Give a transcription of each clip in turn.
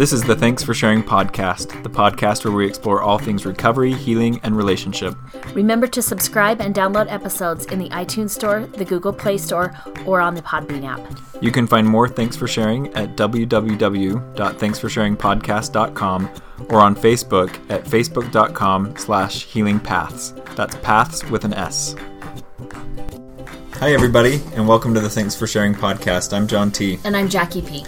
This is the Thanks for Sharing podcast, the podcast where we explore all things recovery, healing, and relationship. Remember to subscribe and download episodes in the iTunes Store, the Google Play Store, or on the Podbean app. You can find more Thanks for Sharing at www.thanksforsharingpodcast.com or on Facebook at facebook.com slash healingpaths. That's paths with an S. Hi, everybody, and welcome to the Thanks for Sharing podcast. I'm John T. And I'm Jackie P.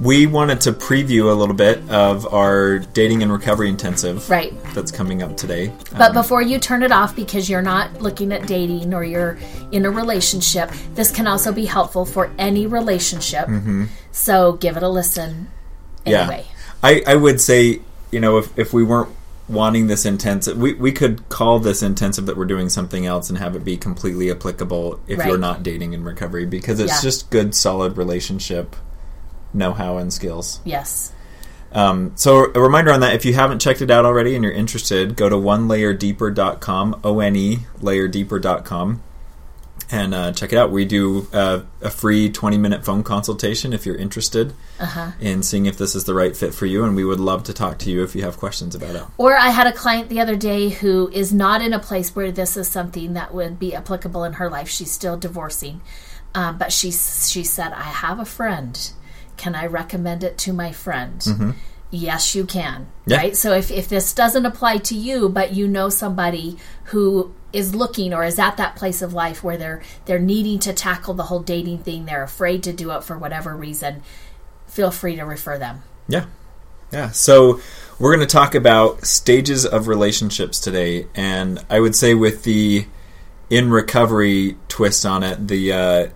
We wanted to preview a little bit of our dating and recovery intensive. Right. That's coming up today. But um, before you turn it off because you're not looking at dating or you're in a relationship, this can also be helpful for any relationship. Mm-hmm. So give it a listen anyway. Yeah. I, I would say, you know, if, if we weren't wanting this intensive, we, we could call this intensive that we're doing something else and have it be completely applicable if right. you're not dating in recovery because it's yeah. just good, solid relationship know-how and skills. Yes. Um, so a reminder on that, if you haven't checked it out already and you're interested, go to onelayerdeeper.com, O-N-E, layerdeeper.com, and uh, check it out. We do uh, a free 20-minute phone consultation if you're interested uh-huh. in seeing if this is the right fit for you, and we would love to talk to you if you have questions about it. Or I had a client the other day who is not in a place where this is something that would be applicable in her life. She's still divorcing, um, but she, she said, I have a friend can I recommend it to my friend? Mm-hmm. Yes, you can. Yeah. Right? So if, if this doesn't apply to you, but you know somebody who is looking or is at that place of life where they're they're needing to tackle the whole dating thing, they're afraid to do it for whatever reason, feel free to refer them. Yeah. Yeah. So we're going to talk about stages of relationships today and I would say with the in recovery twist on it, the uh,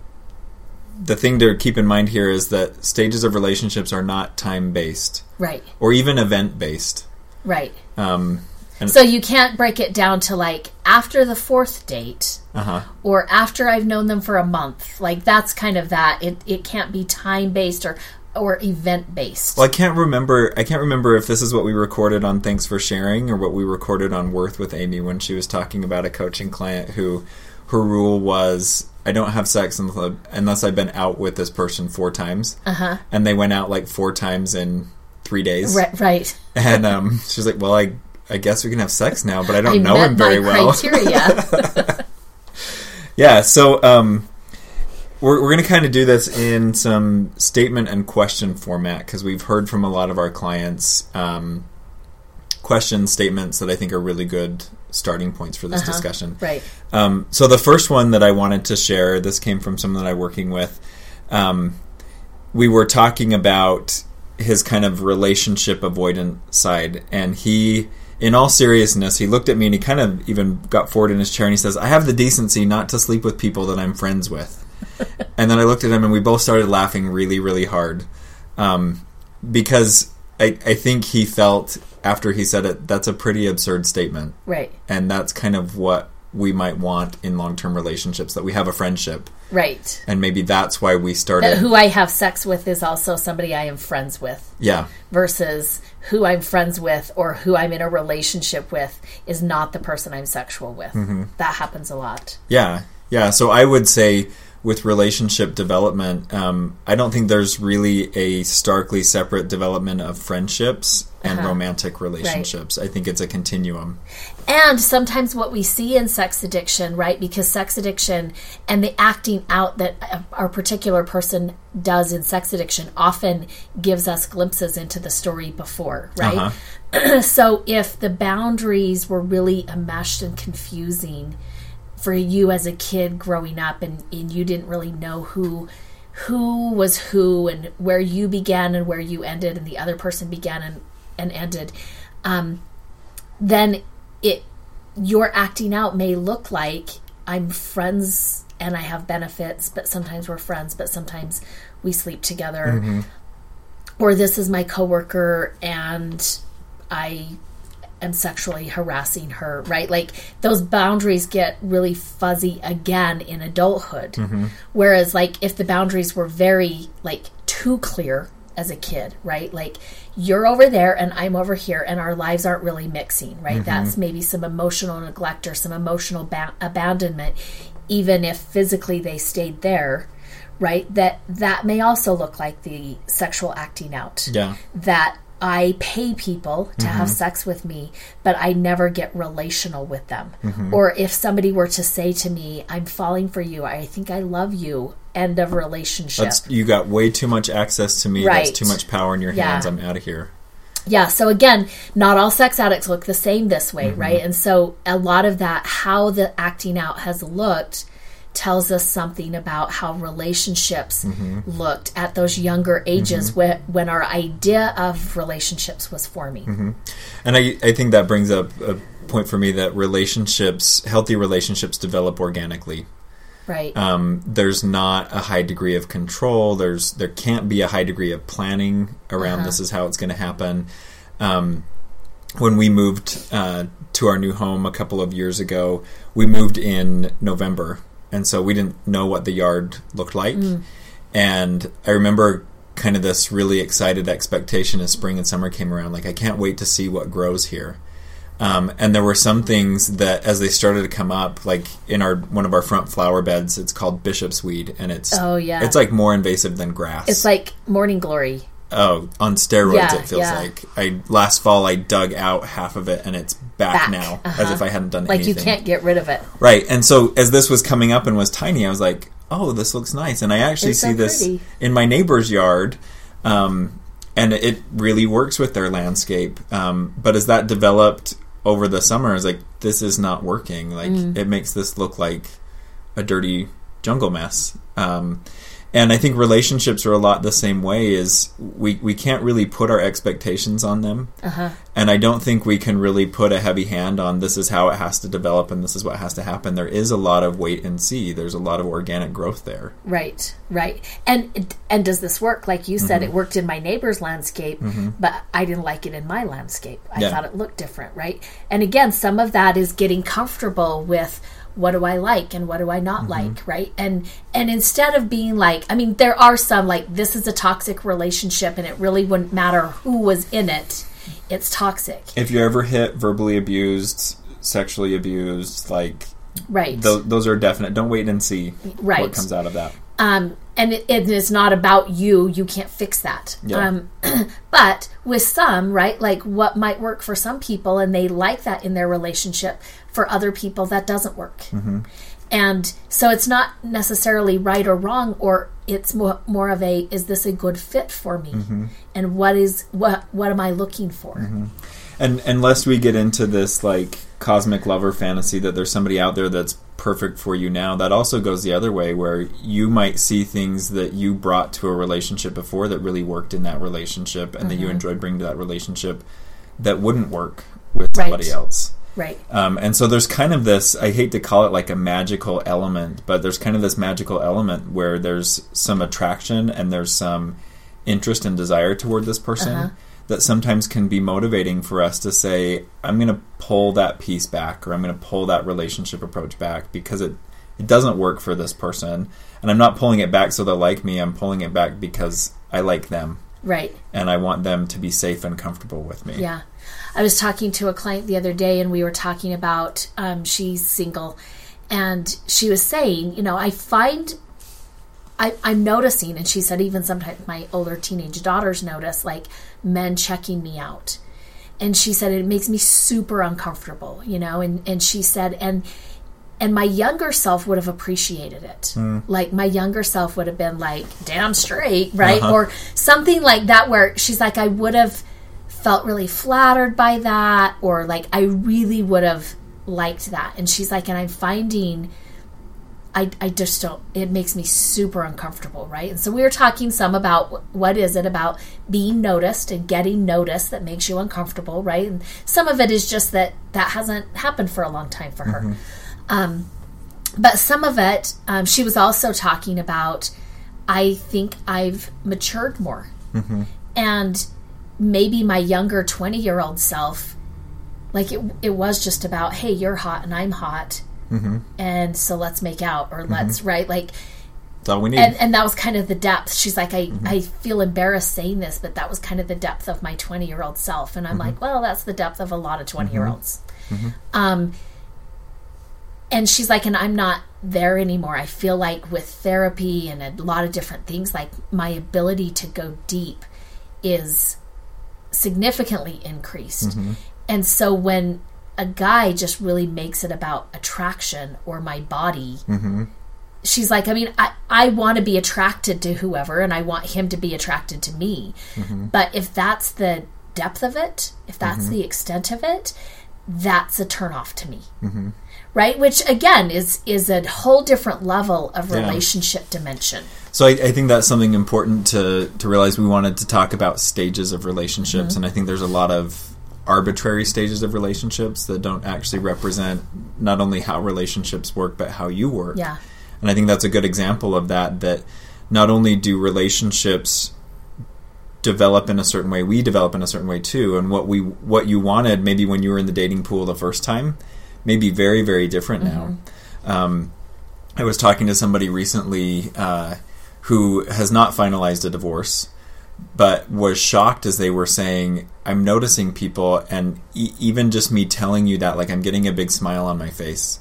the thing to keep in mind here is that stages of relationships are not time based, right, or even event based, right. Um, so you can't break it down to like after the fourth date, uh-huh. or after I've known them for a month. Like that's kind of that. It it can't be time based or or event based. Well, I can't remember. I can't remember if this is what we recorded on Thanks for Sharing or what we recorded on Worth with Amy when she was talking about a coaching client who her rule was I don't have sex unless I've been out with this person four times. Uh-huh. And they went out like four times in three days. Right. right. And um, she's like, "Well, I I guess we can have sex now, but I don't I know him very well." Criteria. yeah. So um, we're we're going to kind of do this in some statement and question format because we've heard from a lot of our clients um, question statements that I think are really good starting points for this uh-huh. discussion. Right. Um, so the first one that I wanted to share, this came from someone that I'm working with. Um, we were talking about his kind of relationship avoidant side, and he, in all seriousness, he looked at me and he kind of even got forward in his chair and he says, "I have the decency not to sleep with people that I'm friends with." and then I looked at him and we both started laughing really, really hard, um, because I, I think he felt after he said it, that's a pretty absurd statement. Right. And that's kind of what we might want in long term relationships that we have a friendship. Right. And maybe that's why we started. That who I have sex with is also somebody I am friends with. Yeah. Versus who I'm friends with or who I'm in a relationship with is not the person I'm sexual with. Mm-hmm. That happens a lot. Yeah. Yeah. So I would say with relationship development, um, I don't think there's really a starkly separate development of friendships and uh-huh. romantic relationships. Right. I think it's a continuum. And sometimes what we see in sex addiction, right? Because sex addiction and the acting out that a, a particular person does in sex addiction often gives us glimpses into the story before, right? Uh-huh. so if the boundaries were really enmeshed and confusing, for you as a kid growing up and, and you didn't really know who who was who and where you began and where you ended and the other person began and, and ended um, then it your acting out may look like i'm friends and i have benefits but sometimes we're friends but sometimes we sleep together mm-hmm. or this is my coworker and i am sexually harassing her, right? Like those boundaries get really fuzzy again in adulthood. Mm-hmm. Whereas, like, if the boundaries were very, like, too clear as a kid, right? Like, you're over there and I'm over here, and our lives aren't really mixing, right? Mm-hmm. That's maybe some emotional neglect or some emotional ba- abandonment, even if physically they stayed there right? That that may also look like the sexual acting out. Yeah. That I pay people to have mm-hmm. sex with me, but I never get relational with them. Mm-hmm. Or if somebody were to say to me, I'm falling for you, I think I love you, end of relationship. That's you got way too much access to me. Right. That's too much power in your Yeah. hands. I'm out of here. Yeah, so again, not all sex addicts look the same this way, mm-hmm. right? And so a lot of that, how the acting out has looked, tells us something about how relationships looked at those younger ages when, when our idea of relationships was forming. And I, I think that brings up a point for me that relationships, healthy relationships, develop organically. Right. Um, there's not a high degree of control. There's there can't be a high degree of planning around this is how it's going to happen. Um, when we moved uh, to our new home a couple of years ago, we moved in November, and so we didn't know what the yard looked like. And I remember kind of this really excited expectation as spring and summer came around. Like I can't wait to see what grows here. Um, and there were some things that, as they started to come up, like in our one of our front flower beds, it's called bishop's weed, and it's Oh, yeah. it's like more invasive than grass. it's like morning glory. Oh, on steroids, Yeah, it feels yeah. like. I last fall I dug out half of it, and it's back, Back, now, as uh-huh. if I hadn't done Like anything. Like you can't get rid of it. Right. And so as this was coming up and was tiny, I was like, "Oh, this looks nice." And I actually It's see so this pretty. in my neighbor's yard, um, and it really works with their landscape. Um, but as that developed over the summer, I was like, "This is not working. Like Mm. it makes this look like a dirty jungle mess." Um, and I think relationships are a lot the same way. Is we we can't really put our expectations on them, Uh-huh. and I don't think we can really put a heavy hand on this is how it has to develop and this is what has to happen. There is a lot of wait and see. There's a lot of organic growth there. Right, right. And and does this work? Like you said, Mm-hmm. it worked in my neighbor's landscape, but I didn't like it in my landscape. I Yeah. thought it looked different, right? And again, some of that is getting comfortable with what do I like and what do I not Mm-hmm. like, right? And and instead of being like, I mean, there are some like this is a toxic relationship and it really wouldn't matter who was in it. It's toxic. If you're ever hit, verbally abused, sexually abused, like Right. those, those are definite. Don't wait and see Right. what comes out of that. um, and it, it is not about you. You can't fix that. Yeah. Um, but with some, right, like what might work for some people, and they like that in their relationship. For other people, that doesn't work. Mm-hmm. And so it's not necessarily right or wrong, or it's more, more of a is this a good fit for me, mm-hmm. and what is what what am I looking for? Mm-hmm. And unless we get into this like cosmic lover fantasy that there's somebody out there that's perfect for you now, that also goes the other way where you might see things that you brought to a relationship before that really worked in that relationship and that you enjoyed bringing to that relationship that wouldn't work with Right. somebody else. Right. Um, and so there's kind of this, I hate to call it like a magical element, but there's kind of this magical element where there's some attraction and there's some interest and desire toward this person Uh-huh. that sometimes can be motivating for us to say, I'm going to pull that piece back or I'm going to pull that relationship approach back because it, it doesn't work for this person. And I'm not pulling it back so they'll like me, I'm pulling it back because I like them Right. and I want them to be safe and comfortable with me. Yeah. I was talking to a client the other day and we were talking about um, she's single and she was saying, you know, I find I, I'm noticing, and she said even sometimes my older teenage daughters notice like men checking me out. And she said it makes me super uncomfortable, you know, and, and she said and and my younger self would have appreciated it. Like my younger self would have been like, "Damn straight," right? Uh-huh. Or something like that. Where she's like, "I would have felt really flattered by that," or like, "I really would have liked that." And she's like, "And I'm finding." I, I just don't it makes me super uncomfortable right? And so we were talking some about what is it about being noticed and getting noticed that makes you uncomfortable right? And some of it is just that that hasn't happened for a long time for her. Um, but some of it um, she was also talking about i think i've matured more. And maybe my younger 20 year old self like it, it was just about hey you're hot and i'm hot. Mm-hmm. And so let's make out or mm-hmm. let's right? Like That's all we need. and and that was kind of the depth. She's like i mm-hmm. i feel embarrassed saying this but that was kind of the depth of my 20 year old self. And i'm like well that's the depth of a lot of 20 year olds um and she's like, and I'm not there anymore. I feel like with therapy and a lot of different things, like my ability to go deep is significantly increased. Mm-hmm. And so when a guy just really makes it about attraction or my body, mm-hmm. she's like, I mean, I, I want to be attracted to whoever and I want him to be attracted to me. Mm-hmm. But if that's the depth of it, if that's the extent of it, that's a turnoff to me. Right? Which again is is a whole different level of Yeah. relationship dimension. So I, I think that's something important to to realize. We wanted to talk about stages of relationships, mm-hmm. and I think there's a lot of arbitrary stages of relationships that don't actually represent not only how relationships work, but how you work. Yeah. And I think that's a good example of that. That not only do relationships develop in a certain way, we develop in a certain way too. And what we what you wanted maybe when you were in the dating pool the first time may be very very different now. Um, I was talking to somebody recently uh, who has not finalized a divorce, but was shocked as they were saying, "I'm noticing people, and e- even just me telling you that, like I'm getting a big smile on my face."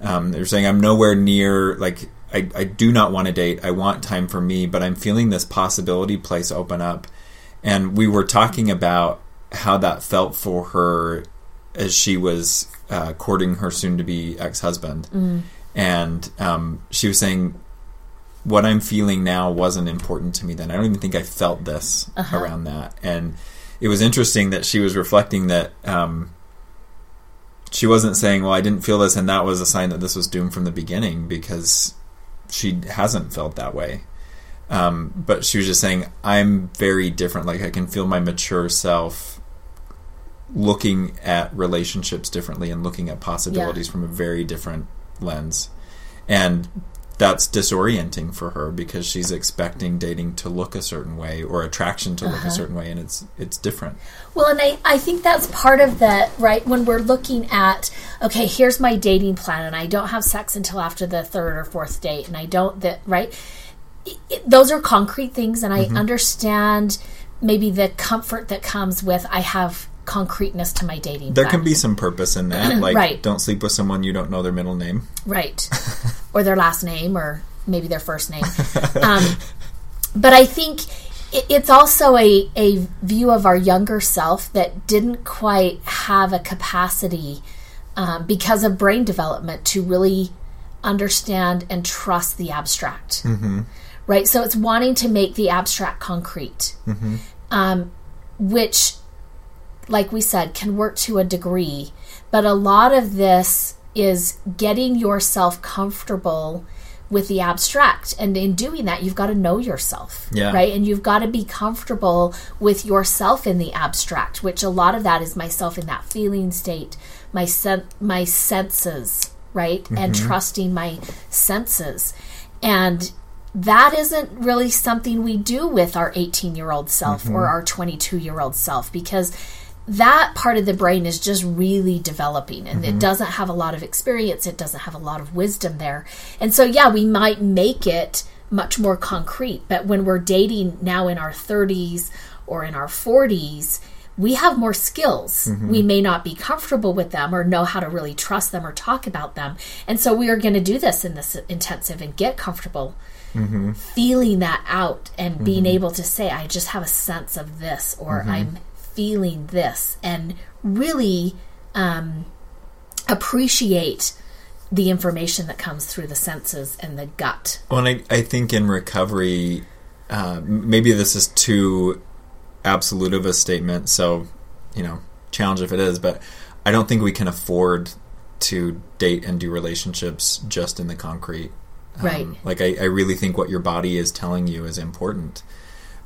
Um, they're saying I'm nowhere near like I, I do not want to date. I want time for me, but I'm feeling this possibility place open up. And we were talking about how that felt for her as she was uh, courting her soon to be ex husband. And um, she was saying, What I'm feeling now wasn't important to me then. I don't even think I felt this around that. And it was interesting that she was reflecting that. Um, she wasn't saying, "Well, I didn't feel this," and that was a sign that this was doomed from the beginning because she hasn't felt that way. Um, but she was just saying, "I'm very different. Like I can feel my mature self looking at relationships differently and looking at possibilities from a very different lens." And that's disorienting for her because she's expecting dating to look a certain way or attraction to look a uh-huh. certain way, and it's it's different. Well, and I, I think that's part of the, right? When we're looking at, okay, here's my dating plan, and I don't have sex until after the third or fourth date, and I don't, that, right? It- it- those are concrete things, and I mm-hmm. understand maybe the comfort that comes with I have concreteness to my dating There can be some purpose in that. Like, Right. don't sleep with someone you don't know their middle name. right. Or their last name or maybe their first name. Um, but i think it, it's also a, a view of our younger self that didn't quite have a capacity um, because of brain development to really understand and trust the abstract. Right? So it's wanting to make the abstract concrete. Um, which like we said, can work to a degree. But a lot of this is getting yourself comfortable with the abstract. And in doing that, you've got to know yourself. Yeah. Right. And you've got to be comfortable with yourself in the abstract, which a lot of that is myself in that feeling state, my sen- my senses, right? And mm-hmm. trusting my senses. And that isn't really something we do with our 18 year old self or mm-hmm. our 22 year old self because that part of the brain is just really developing and it mm-hmm. doesn't have a lot of experience it doesn't have a lot of wisdom there. And so yeah we might make it much more concrete but when we're dating now in our 30s or in our 40s we have more skills. Mm-hmm. We may not be comfortable with them or know how to really trust them or talk about them. And so we are going to do this in this intensive and get comfortable mm-hmm. feeling that out and being able to say, I just have a sense of this or I'm feeling this and really um, appreciate the information that comes through the senses and the gut. Well, and I, I think in recovery, uh, maybe this is too absolute of a statement, so, you know, challenge if it is, but I don't think we can afford to date and do relationships just in the concrete. Um, Right. Like, I, I really think what your body is telling you is important.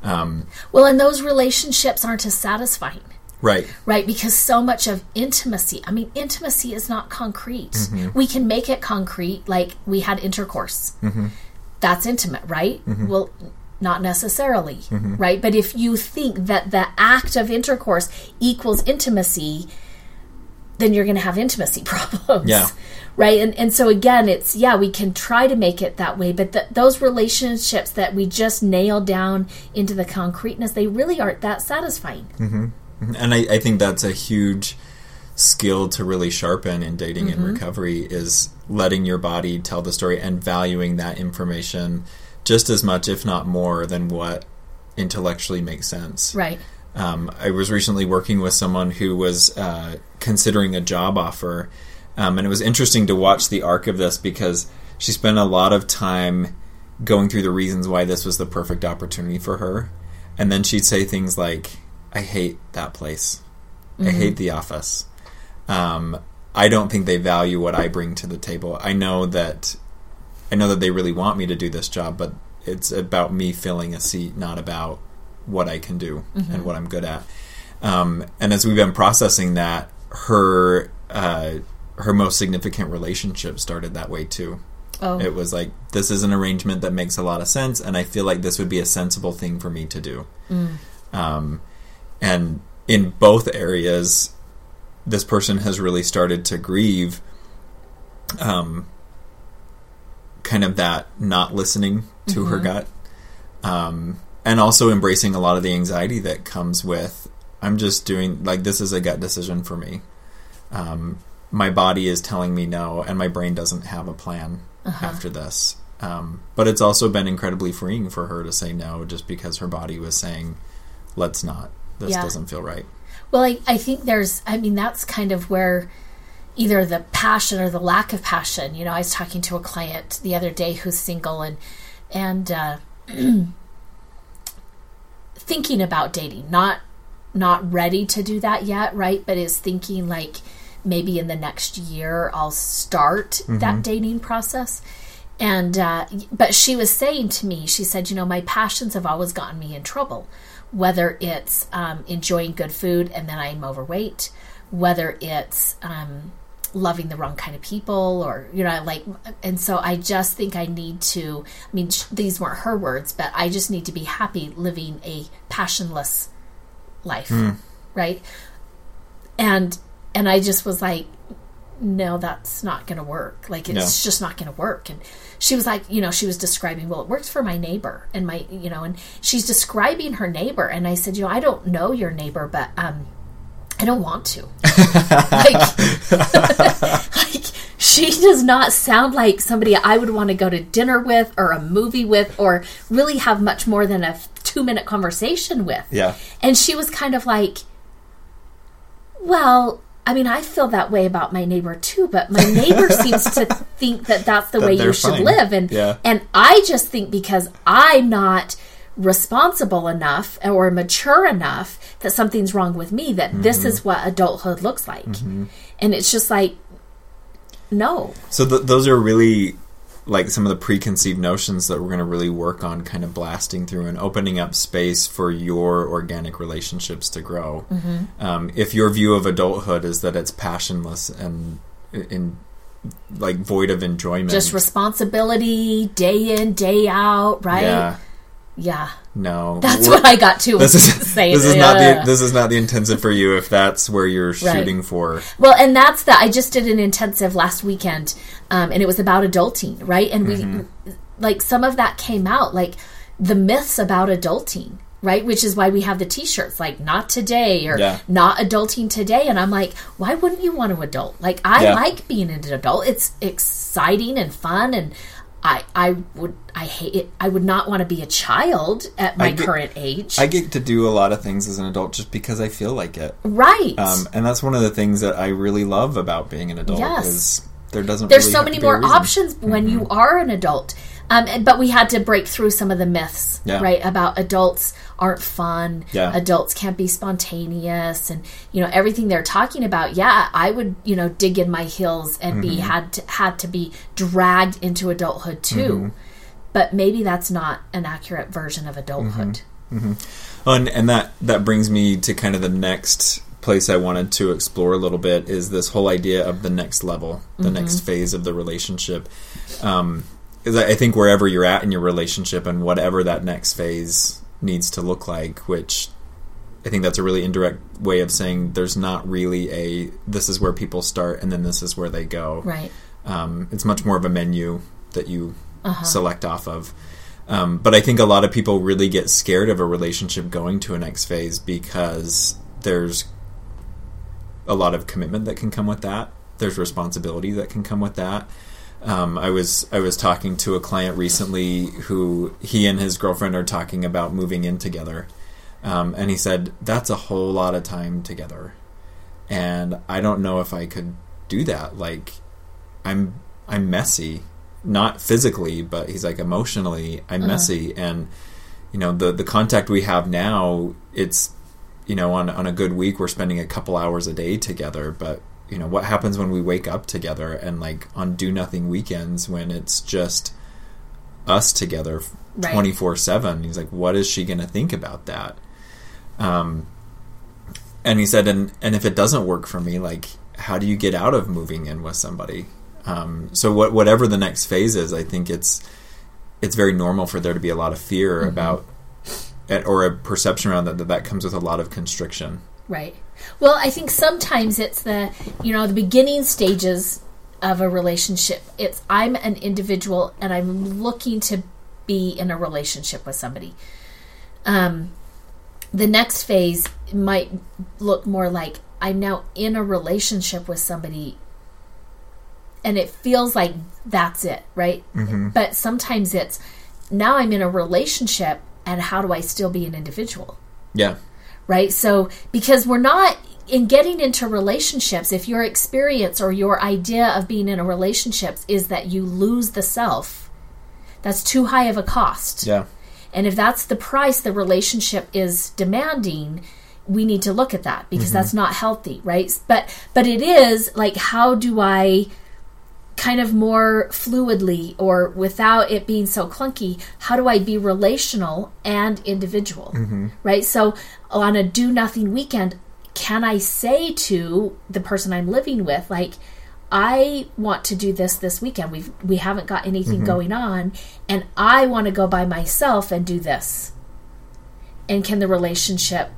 Um, Well, and those relationships aren't as satisfying. right. right? Because so much of intimacy, I mean, intimacy is not concrete. Mm-hmm. We can make it concrete, like we had intercourse. Mm-hmm. That's intimate, right? Mm-hmm. Well, not necessarily, right? But if you think that the act of intercourse equals intimacy, then you're going to have intimacy problems. Yeah. Right. And, and so again, it's, yeah, we can try to make it that way, but th those relationships that we just nail down into the concreteness, they really aren't that satisfying. And I, I think that's a huge skill to really sharpen in dating and recovery is letting your body tell the story and valuing that information just as much, if not more, than what intellectually makes sense. Right. Um, I was recently working with someone who was uh, considering a job offer, um, and it was interesting to watch the arc of this because she spent a lot of time going through the reasons why this was the perfect opportunity for her, and then she'd say things like, "I hate that place. I hate the office. Um, I don't think they value what I bring to the table. I know that I know that they really want me to do this job, but it's about me filling a seat, not about what I can do and what I'm good at. Um, and as we've been processing that, her uh, her most significant relationship started that way too. Oh. It was like this is an arrangement that makes a lot of sense, and I feel like this would be a sensible thing for me to do. Um, and in both areas, this person has really started to grieve, um, kind of that not listening to her gut, um, and also embracing a lot of the anxiety that comes with. I'm just doing like this is a gut decision for me. Um, my body is telling me no, and my brain doesn't have a plan after this. Um, but it's also been incredibly freeing for her to say no, just because her body was saying, "Let's not. This Yeah. doesn't feel right." Well, I, I think there's, I mean, that's kind of where either the passion or the lack of passion. You know, I was talking to a client the other day who's single and, and, uh, thinking about dating, not, not ready to do that yet, right? But is thinking like maybe in the next year I'll start that dating process. And, uh, but she was saying to me, she said, you know, my passions have always gotten me in trouble whether it's um, enjoying good food and then I'm overweight, whether it's um, loving the wrong kind of people, or you know, like, and so I just think I need to. I mean, sh- these weren't her words, but I just need to be happy living a passionless life, right? And and I just was like, no, that's not going to work. Like, it's No. just not going to work. And she was like, you know, she was describing, well, it works for my neighbor and my, you know, and she's describing her neighbor. And I said, you know, I don't know your neighbor, but, um, I don't want to. like, like, she does not sound like somebody I would want to go to dinner with or a movie with or really have much more than a two minute conversation with. Yeah. And she was kind of like, well, I mean, I feel that way about my neighbor too, but my neighbor seems to think that that's the That way you should fine. live. And, Yeah. and I just think because I'm not responsible enough or mature enough that something's wrong with me, that this Mm-hmm. is what adulthood looks like. And it's just like, no. So th- those are really like some of the preconceived notions that we're going to really work on kind of blasting through and opening up space for your organic relationships to grow. Um, if your view of adulthood is that it's passionless and in like void of enjoyment, Just responsibility, day in, day out, right? yeah, Yeah. no, That's what I got to This is say. this is not Yeah. the this is not the intensive for you if that's where you're shooting for. Well, and that's the I just did an intensive last weekend, um, and it was about adulting, right? And Mm-hmm. we like some of that came out, like the myths about adulting, right? Which is why we have the T-shirts, like "Not today" or Yeah. "Not adulting today." And I'm like, why wouldn't you want to adult? Like I Yeah. like being an adult; it's exciting and fun, and I I would I hate it. I would not want to be a child at my get- current age, I get to do a lot of things as an adult just because I feel like it. right? Um, and that's one of the things that I really love about being an adult Yes. is there doesn't there's really so many to be a more options when you are an adult. Um, and- but we had to break through some of the myths, Yeah. right? About adults aren't fun. Yeah. Adults can't be spontaneous, and you know everything they're talking about. Yeah, I would, you know, dig in my heels and be Mm-hmm. had to, had to be dragged into adulthood too. Mm-hmm. But maybe that's not an accurate version of adulthood. Oh, and, and that that brings me to kind of the next place I wanted to explore a little bit is this whole idea of the next level, the next phase of the relationship. Um, is I think wherever you're at in your relationship and whatever that next phase needs to look like, which I think that's a really indirect way of saying there's not really a this is where people start and then this is where they go. Right. Um, it's much more of a menu that you select off of. Um, but I think a lot of people really get scared of a relationship going to a next phase because there's a lot of commitment that can come with that. There's responsibility that can come with that. Um, I was I was talking to a client recently who he and his girlfriend are talking about moving in together, um, and he said that's a whole lot of time together, and I don't know if I could do that. Like, I'm I'm messy, not physically, but he's like emotionally I'm Uh-huh. messy, and you know the the contact we have now it's you know on on a good week we're spending a couple hours a day together, but you know what happens when we wake up together and like on do nothing weekends when it's just us together Right. 24 7 he's like what is she going to think about that? Um and he said and and if it doesn't work for me like how do you get out of moving in with somebody? Um so what whatever the next phase is i think it's it's very normal for there to be a lot of fear about or a perception around that that that comes with a lot of constriction Right. Well, I think sometimes it's the, you know, the beginning stages of a relationship. It's I'm an individual and I'm looking to be in a relationship with somebody. Um the next phase might look more like I'm now in a relationship with somebody and it feels like that's it, right? But sometimes it's now I'm in a relationship and how do I still be an individual? yeah right? So, because we're not in getting into relationships, if your experience or your idea of being in a relationship is that you lose the self, that's too high of a cost. yeah And if that's the price the relationship is demanding, we need to look at that because mm-hmm. that's not healthy, right? But but it is like how do I kind of more fluidly or without it being so clunky, how do I be relational and individual? Mm-hmm. Right? So on a do nothing weekend, can I say to the person I'm living with like I want to do this this weekend. We've we haven't got anything mm-hmm. going on and I want to go by myself and do this. And can the relationship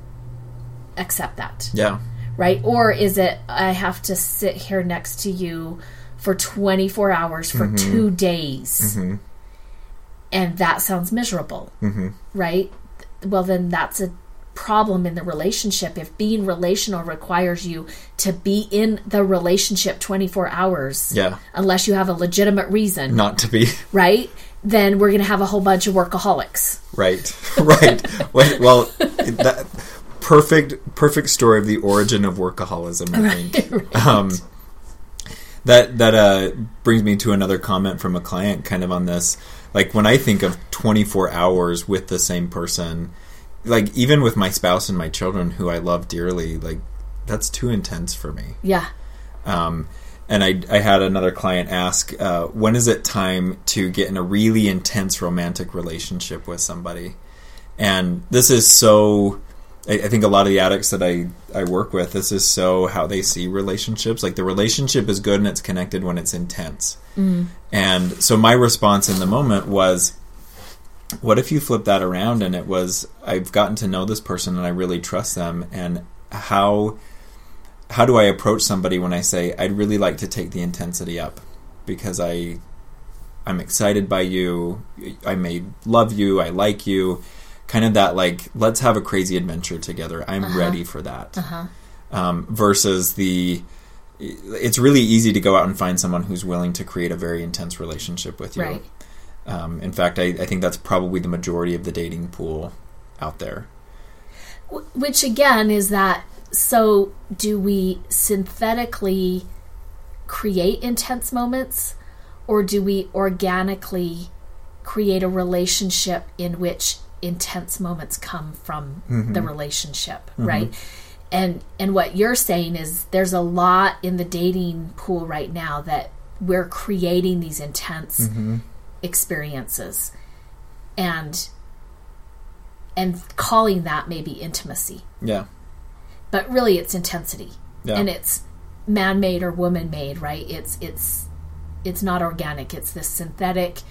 accept that? yeah right? Or is it I have to sit here next to you for 24 hours for mm-hmm. two days? Mm-hmm. And that sounds miserable, mm-hmm. right? Well, then that's a problem in the relationship. If being relational requires you to be in the relationship 24 hours, yeah unless you have a legitimate reason, not to be right? Then we're going to have a whole bunch of workaholics. Right, right. well, well, that perfect, perfect story of the origin of workaholism. I think um, that that uh, brings me to another comment from a client, kind of on this. Like when I think of twenty four hours with the same person, like even with my spouse and my children, who I love dearly, like that's too intense for me. Yeah. Um, and I, I had another client ask, uh, when is it time to get in a really intense romantic relationship with somebody? And this is so, I, I think a lot of the addicts that I, I work with, this is so how they see relationships. Like the relationship is good and it's connected when it's intense. Mm-hmm. And so my response in the moment was, what if you flip that around and it was, I've gotten to know this person and I really trust them and how how do I approach somebody when I say I'd really like to take the intensity up because I I'm excited by you, I may love you, I like you, kind of that like let's have a crazy adventure together. I'm ready for that. Um, versus the it's really easy to go out and find someone who's willing to create a very intense relationship with you. Right. Um, in fact, I, I think that's probably the majority of the dating pool out there. Which again is that so do we synthetically create intense moments or do we organically create a relationship in which intense moments come from mm-hmm. the relationship, mm-hmm. right? And and what you're saying is there's a lot in the dating pool right now that we're creating these intense mm-hmm. experiences and and calling that maybe intimacy. Yeah. but really it's intensity. Yeah. and it's man-made or woman-made right? It's it's it's not organic. It's this synthetic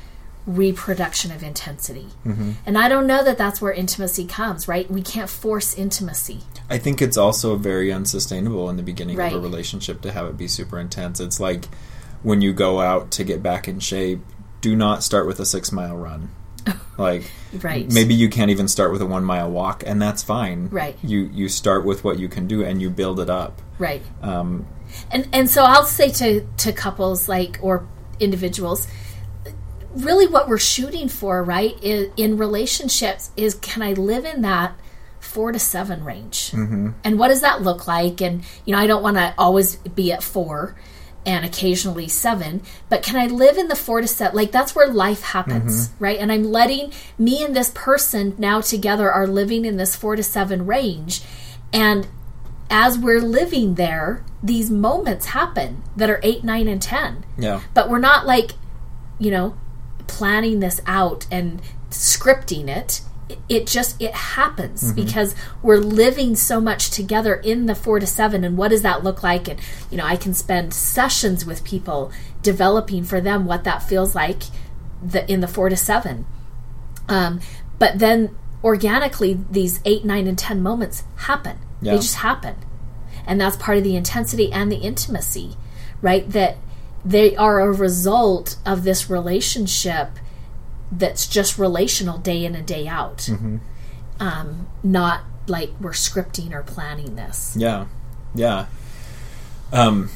reproduction of intensity Mm-hmm. and i don't know that that's where intimacy comes right we can't force intimacy I think it's also very unsustainable in the beginning Right. of a relationship to have it be super intense. It's like when you go out to get back in shape, do not start with a six mile run. Like Right. maybe you can't even start with a one mile walk, and that's fine. Right. You you start with what you can do, and you build it up. Right. Um, And and so I'll say to to couples like or individuals, really what we're shooting for, right, in, in relationships is can I live in that four to seven range, mm-hmm. and what does that look like? And you know, I don't want to always be at four and occasionally seven, but can I live in the four to seven? Like that's where life happens, right? And I'm letting me and this person now together are living in this four to seven range, and as we're living there, these moments happen that are eight, nine, and 10. yeah. But we're not like, you know, planning this out and scripting it. It- just it happens because we're living so much together in the four to seven. And what does that look like? And you know, I can spend sessions with people developing for them what that feels like the, in the four to seven. Um, but then organically, these eight, nine, and ten moments happen. Yeah. They just happen, and that's part of the intensity and the intimacy, right? That they are a result of this relationship that's just relational day in and day out, um, not like we're scripting or planning this. Yeah, yeah. Um,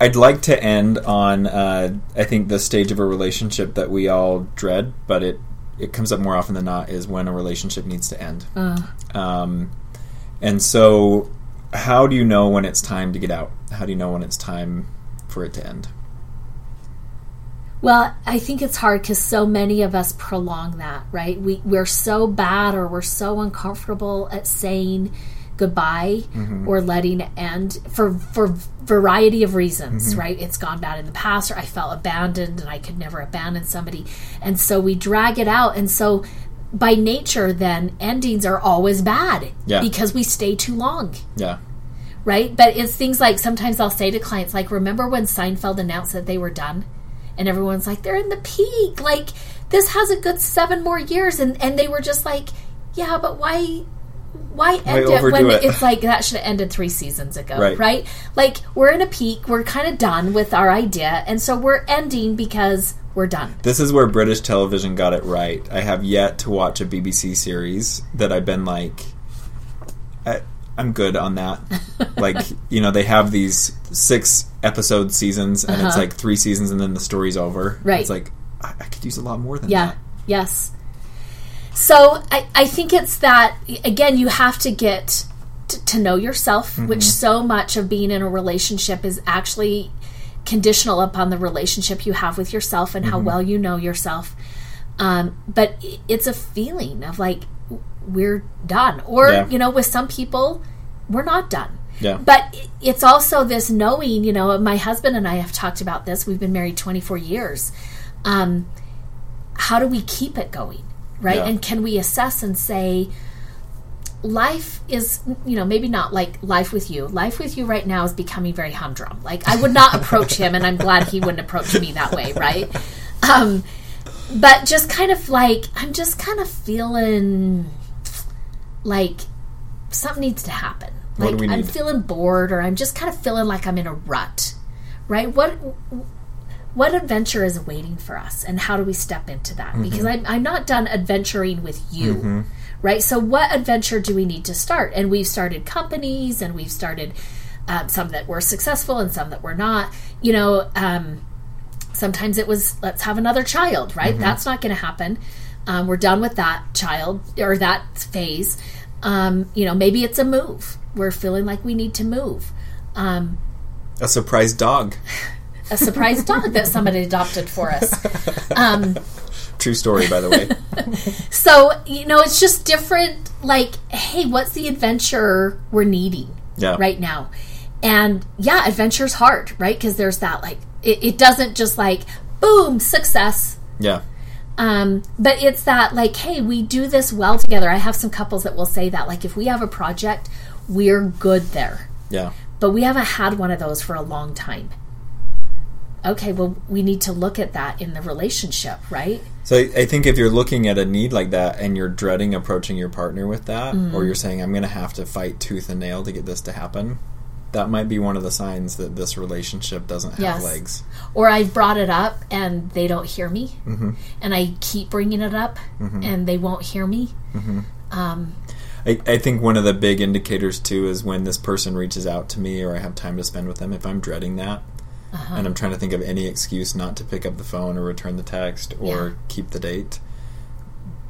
I'd like to end on uh, I think the stage of a relationship that we all dread, but it it comes up more often than not is when a relationship needs to end. Um, and so, how do you know when it's time to get out? How do you know when it's time for it to end? Well, I think it's hard because so many of us prolong that, right? We we're so bad or we're so uncomfortable at saying goodbye mm-hmm. or letting it end for for variety of reasons, mm-hmm. right? It's gone bad in the past, or I felt abandoned and I could never abandon somebody, and so we drag it out, and so by nature, then endings are always bad Yeah. because we stay too long Yeah, right? But it's things like sometimes I'll say to clients, like, remember when Seinfeld announced that they were done? And everyone's like, they're in the peak. Like, this has a good seven more years. And, and they were just like, yeah, but why. Why end it when it? it's like that should have ended three seasons ago, Right. right? Like we're in a peak, we're kind of done with our idea, and so we're ending because we're done. this is where British television got it right. I have yet to watch a BBC series that I've been like, I, I'm good on that. like, you know, they have these six episode seasons, and it's Uh-huh. like three seasons, and then the story's over. Right. It's like I, I could use a lot more than Yeah. that. Yes. So I, I think it's that again you have to get t- to know yourself, which so much of being in a relationship is actually conditional upon the relationship you have with yourself and how well you know yourself. Um, but it's a feeling of like we're done, or Yeah. you know, with some people we're not done. Yeah. But it's also this knowing, you know, my husband and I have talked about this. We've been married 24 years. Um, how do we keep it going? Right? Yeah. And can we assess and say, life is, you know, maybe not like life with you. Life with you right now is becoming very humdrum. Like, I would not approach him, and I'm glad he wouldn't approach me that way, right? Um, but just kind of like, I'm just kind of feeling like something needs to happen. Like, I'm feeling bored, or I'm just kind of feeling like I'm in a rut, right? What what adventure is waiting for us and how do we step into that? Mm-hmm. because I'm, I'm not done adventuring with you right? So what adventure do we need to start? And we've started companies and we've started um, some that were successful and some that were not. You know um, sometimes it was let's have another child right? That's not going to happen um, we're done with that child or that phase um, you know maybe it's a move we're feeling like we need to move um, A surprise dog. a surprise dog that somebody adopted for us Um, True story, by the way. So, you know, it's just different. Like, hey, what's the adventure we're needing Yeah. right now? And yeah, adventure's hard, right? Because there's that, like, it, it doesn't just like, boom, success. Yeah. Um, but it's that, like, hey, we do this well together. I have some couples that will say that, like, if we have a project, we're good there. Yeah. But we haven't had one of those for a long time. Okay, well, we need to look at that in the relationship, right? So I, think if you're looking at a need like that and you're dreading approaching your partner with that, Mm-hmm. or you're saying I'm going to have to fight tooth and nail to get this to happen, that might be one of the signs that this relationship doesn't have Yes. legs. or I've brought it up and they don't hear me, Mm-hmm. and I keep bringing it up and they won't hear me. Um, I, I think one of the big indicators too is when this person reaches out to me or I have time to spend with them. If I'm dreading that, Uh-huh. and I'm trying to think of any excuse not to pick up the phone or return the text or Yeah. keep the date,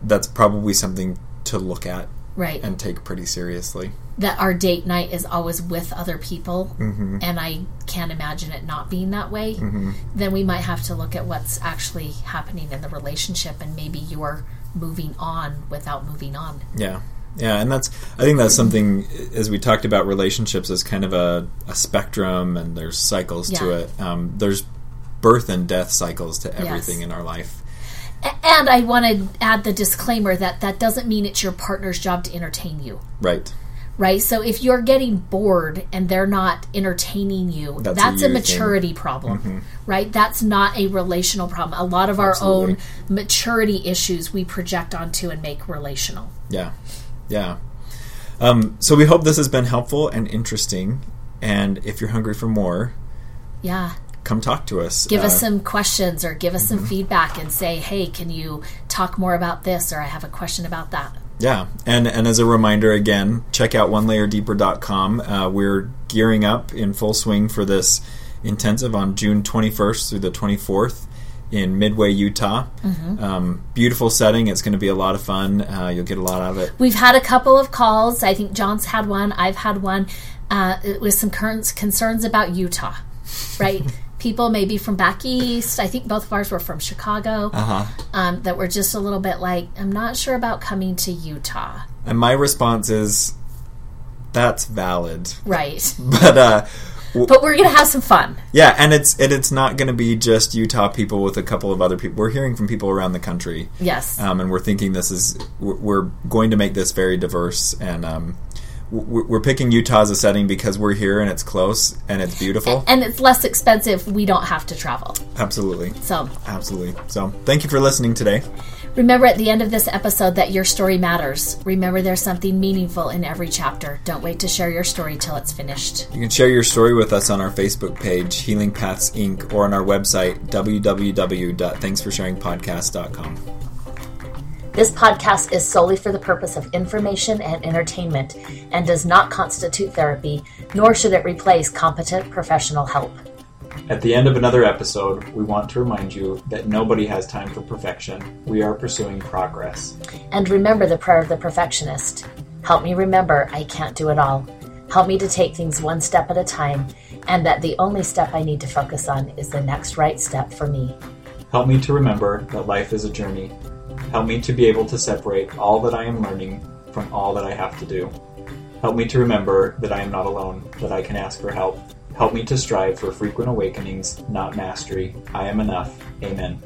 that's probably something to look at right. and take pretty seriously. that our date night is always with other people, Mm-hmm. and I can't imagine it not being that way. Then we might have to look at what's actually happening in the relationship, and maybe you're moving on without moving on. Yeah. Yeah, and that's I think that's something as we talked about relationships as kind of a, a spectrum and there's cycles to it. Um, there's birth and death cycles to everything Yes. in our life. And I want to add the disclaimer that that doesn't mean it's your partner's job to entertain you. Right. right? So if you're getting bored and they're not entertaining you, That's that's, a a, you thing. Mm-hmm. maturity problem, right? That's not a relational problem. A lot of our Absolutely. own maturity issues we project onto and make relational. Yeah. Yeah. Um, so we hope this has been helpful and interesting. And if you're hungry for more, Yeah. Come talk to us. Give us Uh, some questions or give us Mm-hmm. some feedback and say, hey, can you talk more about this? Or I have a question about that. Yeah, and and as a reminder, again, check out onelayerdeeper.com. Uh, we're gearing up in full swing for this intensive on June 21st through the 24th in Midway, Utah. Um, beautiful setting. It's going to be a lot of fun. Uh, you'll get a lot out of it. We've had a couple of calls. I think John's had one. I've had one uh, with some current concerns about Utah, right? People maybe from back east. I think both of ours were from Chicago. Uh huh. Um, that were just a little bit like, I'm not sure about coming to Utah. And my response is, that's valid. Right. But uh, But we're going to have some fun. yeah, and it's and it's not going to be just Utah people with a couple of other people. We're hearing from people around the country. Yes. um, and we're thinking this is we're going to make this very diverse and um, we're picking Utah as a setting because we're here and it's close and it's beautiful. and it's less expensive. We don't have to travel. Absolutely, So absolutely. So thank you for listening today. remember at the end of this episode that your story matters. Remember there's something meaningful in every chapter. Don't wait to share your story till it's finished. You can share your story with us on our Facebook page, Healing Paths Inc., or on our website, www.thanksforsharingpodcast.com. This podcast is solely for the purpose of information and entertainment and does not constitute therapy, nor should it replace competent professional help. At the end of another episode, we want to remind you that nobody has time for perfection. We are pursuing progress. And remember the prayer of the perfectionist Help me remember I can't do it all. Help me to take things one step at a time, and that the only step I need to focus on is the next right step for me. Help me to remember that life is a journey. Help me to be able to separate all that I am learning from all that I have to do. Help me to remember that I am not alone, that I can ask for help. Help me to strive for frequent awakenings, not mastery. I am enough. Amen.